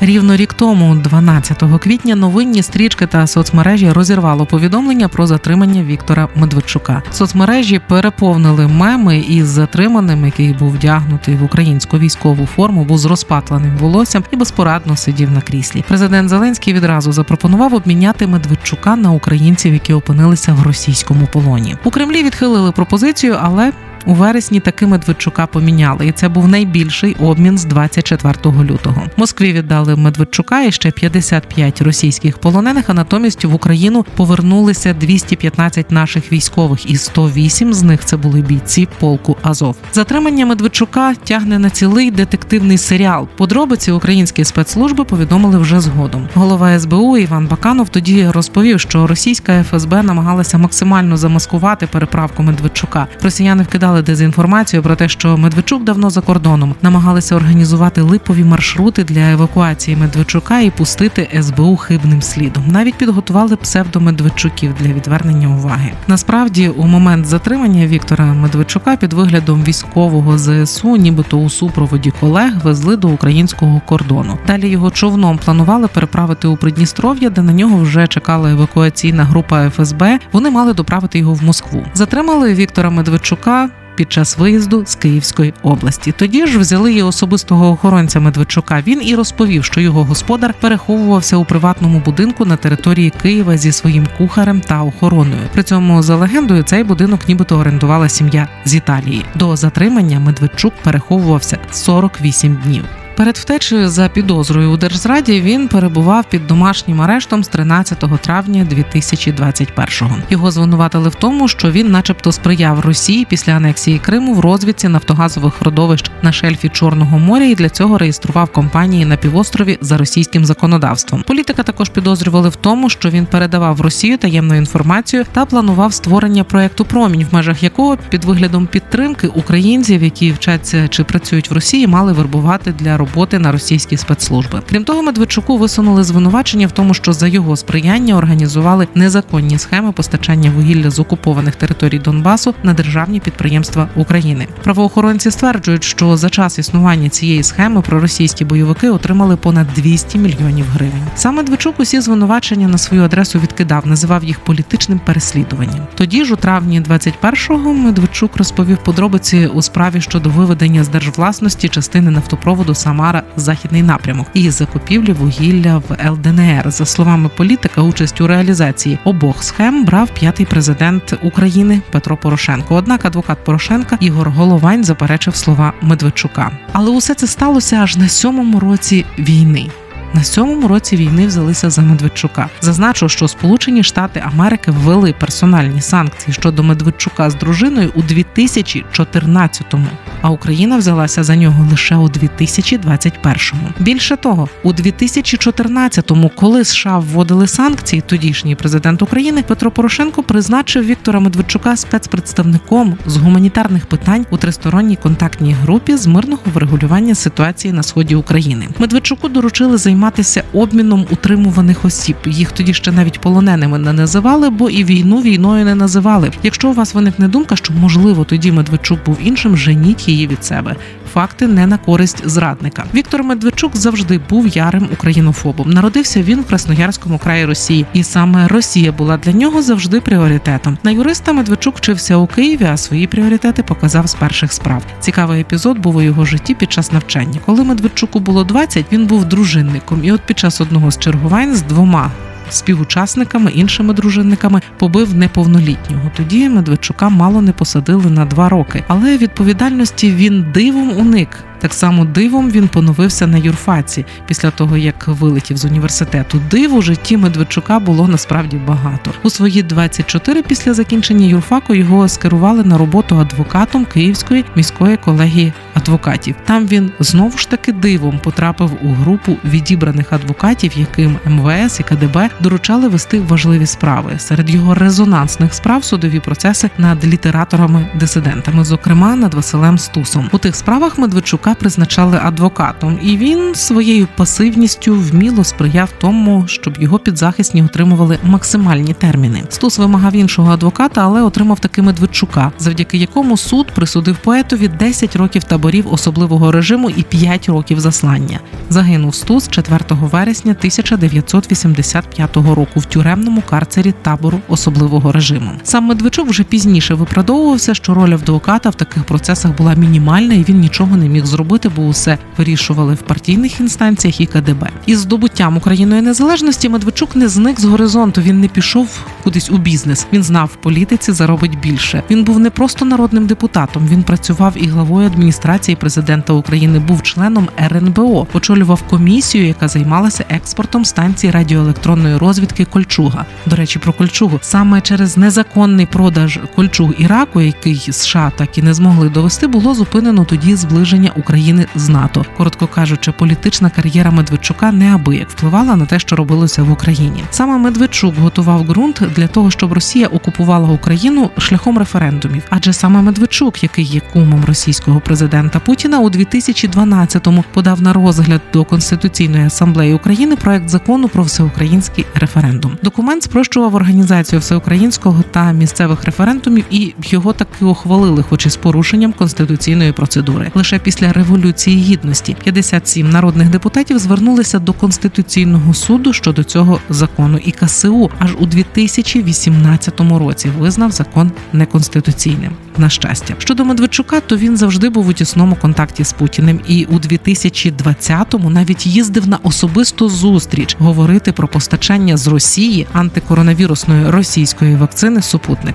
Рівно рік тому, 12 квітня, новинні стрічки та соцмережі розірвало повідомлення про затримання Віктора Медведчука. Соцмережі переповнили меми із затриманим, який був вдягнутий в українську військову форму, був з розпатленим волоссям і безпорадно сидів на кріслі. Президент Зеленський відразу запропонував обміняти Медведчука на українців, які опинилися в російському полоні. У Кремлі відхилили пропозицію, але у вересні таки Медведчука поміняли, і це був найбільший обмін з 24 лютого. Москві віддали Медведчука і ще 55 російських полонених. А натомість в Україну повернулися 215 наших військових, і 108 з них це були бійці полку Азов. Затримання Медведчука тягне на цілий детективний серіал. Подробиці українські спецслужби повідомили вже згодом. Голова СБУ Іван Баканов тоді розповів, що російська ФСБ намагалася максимально замаскувати переправку Медведчука. Росіяни вкидали розповідали дезінформацію про те, що Медведчук давно за кордоном намагалися організувати липові маршрути для евакуації Медведчука і пустити СБУ хибним слідом. Навіть підготували псевдомедведчуків для відвернення уваги. Насправді, у момент затримання Віктора Медведчука під виглядом військового ЗСУ, нібито у супроводі колег, везли до українського кордону. Далі його човном планували переправити у Придністров'я, де на нього вже чекала евакуаційна група ФСБ. Вони мали доправити його в Москву. Затримали Віктора Медведчука під час виїзду з Київської області. Тоді ж взяли і особистого охоронця Медведчука. Він і розповів, що його господар переховувався у приватному будинку на території Києва зі своїм кухарем та охороною. При цьому за легендою цей будинок, нібито орендувала сім'я з Італії. До затримання Медведчук переховувався 48 днів. Перед втечею за підозрою у держзраді він перебував під домашнім арештом з 13 травня 2021-го. Його звинуватили в тому, що він, начебто, сприяв Росії після анексії Криму в розвідці нафтогазових родовищ на шельфі Чорного моря і для цього реєстрував компанії на півострові за російським законодавством. Політика також підозрювали в тому, що він передавав Росію таємну інформацію та планував створення проекту Промінь, в межах якого під виглядом підтримки українців, які вчаться чи працюють в Росії, мали вербувати для роботи роботи на російські спецслужби. Крім того, Медведчуку висунули звинувачення в тому, що за його сприяння організували незаконні схеми постачання вугілля з окупованих територій Донбасу на державні підприємства України. Правоохоронці стверджують, що за час існування цієї схеми проросійські бойовики отримали понад 200 мільйонів гривень. Сам Медведчук усі звинувачення на свою адресу відкидав, називав їх політичним переслідуванням. Тоді ж у травні 21-го Медведчук розповів подробиці у справі щодо виведення з держвласності частини нафтопроводу сам. Самара західний напрямок і закупівлі вугілля в ЛДНР. За словами політика, участь у реалізації обох схем брав п'ятий президент України Петро Порошенко. Однак адвокат Порошенка Ігор Головань заперечив слова Медведчука. Але усе це сталося аж на сьомому році війни. На сьомому році війни взялися за Медведчука. Зазначу, що Сполучені Штати Америки ввели персональні санкції щодо Медведчука з дружиною у 2014-му, а Україна взялася за нього лише у 2021-му. Більше того, у 2014-му, коли США вводили санкції, тодішній президент України Петро Порошенко призначив Віктора Медведчука спецпредставником з гуманітарних питань у тристоронній контактній групі з мирного врегулювання ситуації на сході України. Медведчуку доручили займатися займатися обміном утримуваних осіб. Їх тоді ще навіть полоненими не називали, бо і війну війною не називали. Якщо у вас виникне думка, що можливо тоді Медведчук був іншим, женіть її від себе. Факти не на користь зрадника. Віктор Медведчук завжди був ярим українофобом. Народився він в Красноярському краї Росії, і саме Росія була для нього завжди пріоритетом. На юриста Медведчук вчився у Києві, а свої пріоритети показав з перших справ. Цікавий епізод був у його житті під час навчання. Коли Медведчуку було 20, він був дружинником і от під час одного з чергувань з двома співучасниками, іншими дружинниками побив неповнолітнього. Тоді Медведчука мало не посадили на два роки, але відповідальності він дивом уник. Так само дивом він поновився на юрфаці після того, як вилетів з університету. Див у житті Медведчука було насправді багато. У свої 24 після закінчення юрфаку його скерували на роботу адвокатом Київської міської колегії адвокатів. Там він знову ж таки дивом потрапив у групу відібраних адвокатів, яким МВС і КДБ доручали вести важливі справи. Серед його резонансних справ судові процеси над літераторами-дисидентами, зокрема над Василем Стусом. У тих справах Медведчука призначали адвокатом, і він своєю пасивністю вміло сприяв тому, щоб його підзахисні отримували максимальні терміни. Стус вимагав іншого адвоката, але отримав таки Медведчука, завдяки якому суд присудив поетові 10 років таборів особливого режиму і 5 років заслання. Загинув Стус 4 вересня 1985 року в тюремному карцері табору особливого режиму. Сам Медведчук вже пізніше виправдовувався, що роль адвоката в таких процесах була мінімальна, і він нічого не міг зробити, бо усе вирішували в партійних інстанціях і КДБ. Із здобуттям Україною незалежності Медведчук не зник з горизонту. Він не пішов кудись у бізнес. Він знав, в політиці заробить більше. Він був не просто народним депутатом. Він працював і главою адміністрації президента України, був членом РНБО, очолював комісію, яка займалася експортом станції радіоелектронної розвідки Кольчуга. До речі, про Кольчугу саме через незаконний продаж Кольчуг Іраку, який США так і не змогли довести, було зупинено тоді зближення України з НАТО. Коротко кажучи, політична кар'єра Медведчука неабияк впливала на те, що робилося в Україні. Саме Медведчук готував ґрунт для того, щоб Росія окупувала Україну шляхом референдумів. Адже саме Медведчук, який є кумом російського президента Путіна, у 2012-му подав на розгляд до Конституційної асамблеї України проект закону про всеукраїнський референдум. Документ спрощував організацію всеукраїнського та місцевих референдумів, і його таки ухвалили, хоч і з порушенням конституційної процедури. Лише після революції гідності. 57 народних депутатів звернулися до конституційного суду щодо цього закону, і КСУ аж у 2018 році визнав закон неконституційним. На щастя, щодо Медведчука, то він завжди був у тісному контакті з Путіним, і у 2020-му навіть їздив на особисту зустріч говорити про постачання з Росії антикоронавірусної російської вакцини Супутник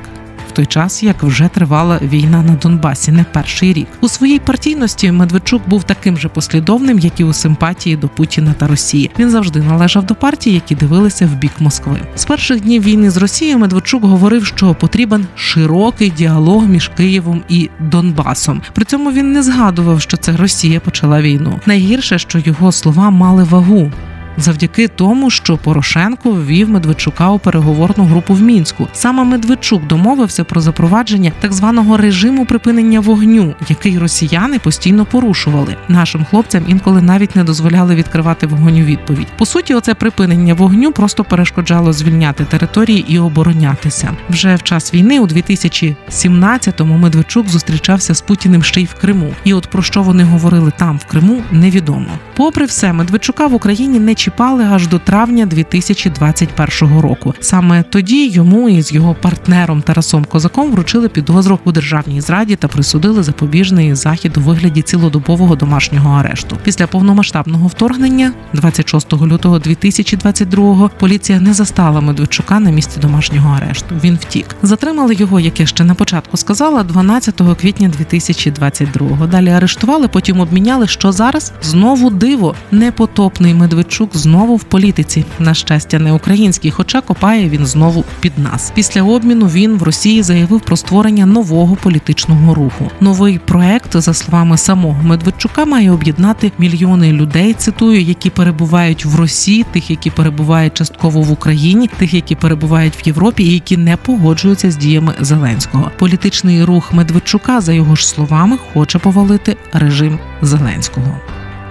той час, як вже тривала війна на Донбасі, не перший рік. У своїй партійності Медведчук був таким же послідовним, як і у симпатії до Путіна та Росії. Він завжди належав до партії, які дивилися в бік Москви. З перших днів війни з Росією Медведчук говорив, що потрібен широкий діалог між Києвом і Донбасом. При цьому він не згадував, що це Росія почала війну. Найгірше, що його слова мали вагу завдяки тому, що Порошенко ввів Медведчука у переговорну групу в мінську. Саме Медведчук домовився про запровадження так званого режиму припинення вогню, який росіяни постійно порушували. Нашим хлопцям інколи навіть не дозволяли відкривати вогонь у відповідь. По суті, оце припинення вогню просто перешкоджало звільняти території і оборонятися. Вже в час війни, у 2017-му Медведчук зустрічався з Путіним ще й в Криму. І от про що вони говорили там в Криму, невідомо. Попри все, Медведчука в Україні не чіпали аж до травня 2021 року. Саме тоді йому із його партнером Тарасом Козаком вручили підозру у державній зраді та присудили запобіжний захід у вигляді цілодобового домашнього арешту. Після повномасштабного вторгнення, 26 лютого 2022-го, поліція не застала Медведчука на місці домашнього арешту. Він втік. Затримали його, як я ще на початку сказала, 12 квітня 2022-го. Далі арештували, потім обміняли. Що зараз знову диво непотопний Медведчук знову в політиці. На щастя, не український, хоча копає він знову під нас. Після обміну він в Росії заявив про створення нового політичного руху. Новий проект, за словами самого Медведчука, має об'єднати мільйони людей. Цитую, які перебувають в Росії, тих, які перебувають частково в Україні, тих, які перебувають в Європі, і які не погоджуються з діями Зеленського. Політичний рух Медведчука, за його ж словами, хоче повалити режим Зеленського.